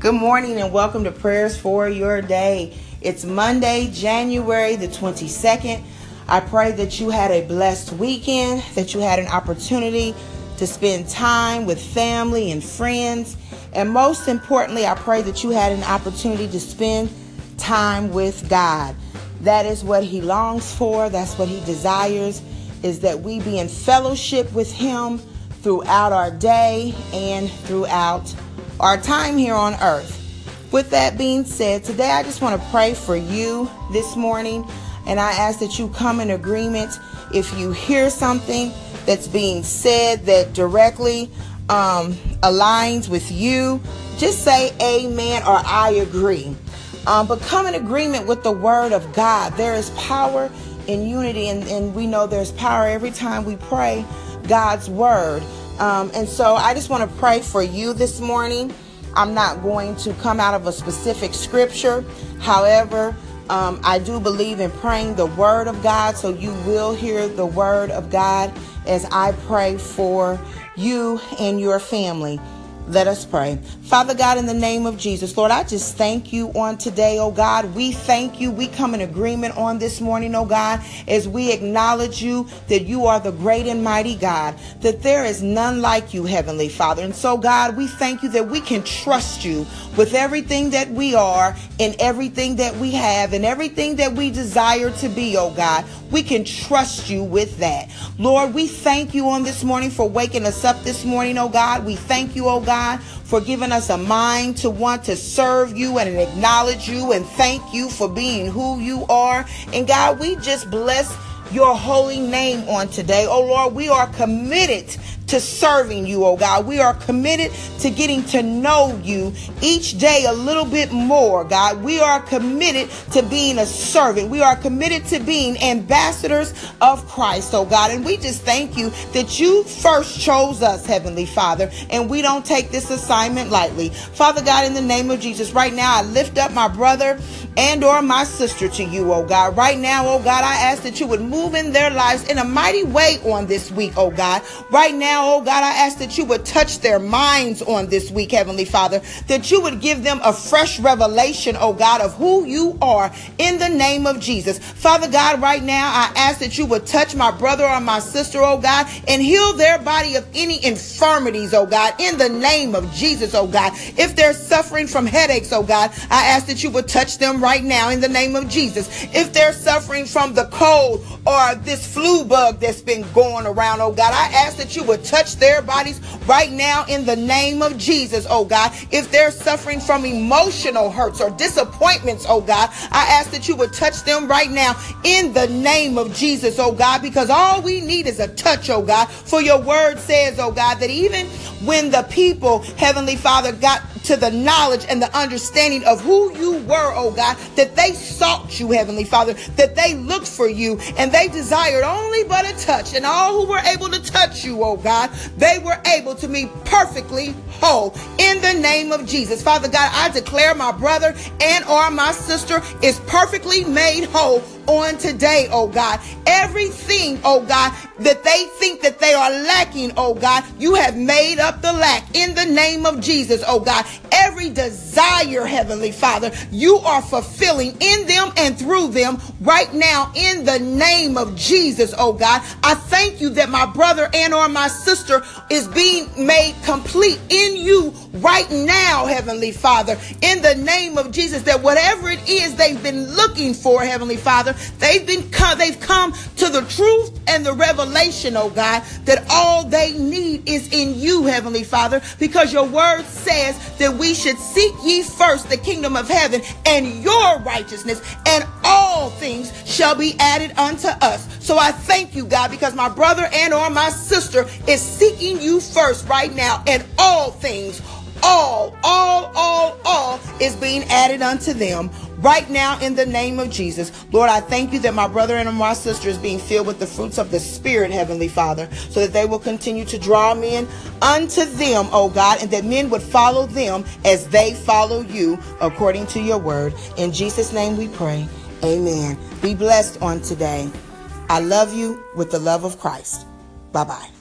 Good morning and welcome to Prayers for Your Day. It's Monday, January the 22nd. I pray that you had a blessed weekend, that you had an opportunity to spend time with family and friends, and most importantly, I pray that you had an opportunity to spend time with God. That is what He longs for, that's what He desires, is that we be in fellowship with Him throughout our day and throughout our time here on earth. With that being said, today I just want to pray for you this morning, and I ask that you come in agreement. If you hear something that's being said that directly um, aligns with you, just say amen or I agree. Um, but come in agreement with the word of God. There is power in unity, and, and we know there's power every time we pray God's word. Um, and so I just want to pray for you this morning. I'm not going to come out of a specific scripture. However, um, I do believe in praying the word of God, so you will hear the word of God as I pray for you and your family. Let us pray. Father God, in the name of Jesus, Lord, I just thank you on today, oh God. We thank you. We come in agreement on this morning, oh God, as we acknowledge you that you are the great and mighty God, that there is none like you, Heavenly Father. And so, God, we thank you that we can trust you with everything that we are and everything that we have and everything that we desire to be, oh God. We can trust you with that. Lord, we thank you on this morning for waking us up this morning, oh God. We thank you, oh God, for giving us a mind to want to serve you and acknowledge you and thank you for being who you are. And God, we just bless your holy name on today. Oh Lord, we are committed to serving you, oh God. We are committed to getting to know you each day a little bit more, God. We are committed to being a servant. We are committed to being ambassadors of Christ, oh God. And we just thank you that you first chose us, Heavenly Father, and we don't take this assignment lightly. Father God, in the name of Jesus, right now I lift up my brother and or my sister to you, oh God. Right now, oh God, I ask that you would move in their lives in a mighty way on this week, oh God. Right now, oh God, I ask that you would touch their minds on this week, Heavenly Father, that you would give them a fresh revelation, oh God, of who you are in the name of Jesus. Father God, right now, I ask that you would touch my brother or my sister, oh God, and heal their body of any infirmities, oh God, in the name of Jesus, oh God. If they're suffering from headaches, oh God, I ask that you would touch them right now in the name of Jesus. If they're suffering from the cold or this flu bug that's been going around, oh God, I ask that you would touch their bodies right now in the name of Jesus, oh God. If they're suffering from emotional hurts or disappointments, oh God, I ask that you would touch them right now in the name of Jesus, oh God, because all we need is a touch, oh God. For your word says, oh God, that even when the people, Heavenly Father, got to the knowledge and the understanding of who you were, oh God, that they sought you, Heavenly Father, that they looked for you and they desired only but a touch. And all who were able to touch you, oh God, they were able to be perfectly whole in the name of Jesus. Father God, I declare my brother and or my sister is perfectly made whole on today, oh God. Everything, oh God, that they think that they are lacking, oh God, you have made up the lack in the name of Jesus, oh God. Every desire, Heavenly Father, you are fulfilling in them and through them right now in the name of Jesus, oh God. I thank you that my brother and or my sister is being made complete in you right now, Heavenly Father, in the name of Jesus, that whatever it is they've been looking for, Heavenly Father, they've been come, they've come to the truth and the revelation, oh God, that all they need is in you, Heavenly Father, because your word says that we should seek ye first the kingdom of heaven and your righteousness, and all things shall be added unto us. So I thank you, God, because my brother and or my sister is seeking you first right now, and all things all, all, all, all is being added unto them right now in the name of Jesus. Lord, I thank you that my brother and my sister is being filled with the fruits of the Spirit, Heavenly Father, so that they will continue to draw men unto them, oh God, and that men would follow them as they follow you according to your word. In Jesus' name we pray. Amen. Be blessed on today. I love you with the love of Christ. Bye bye.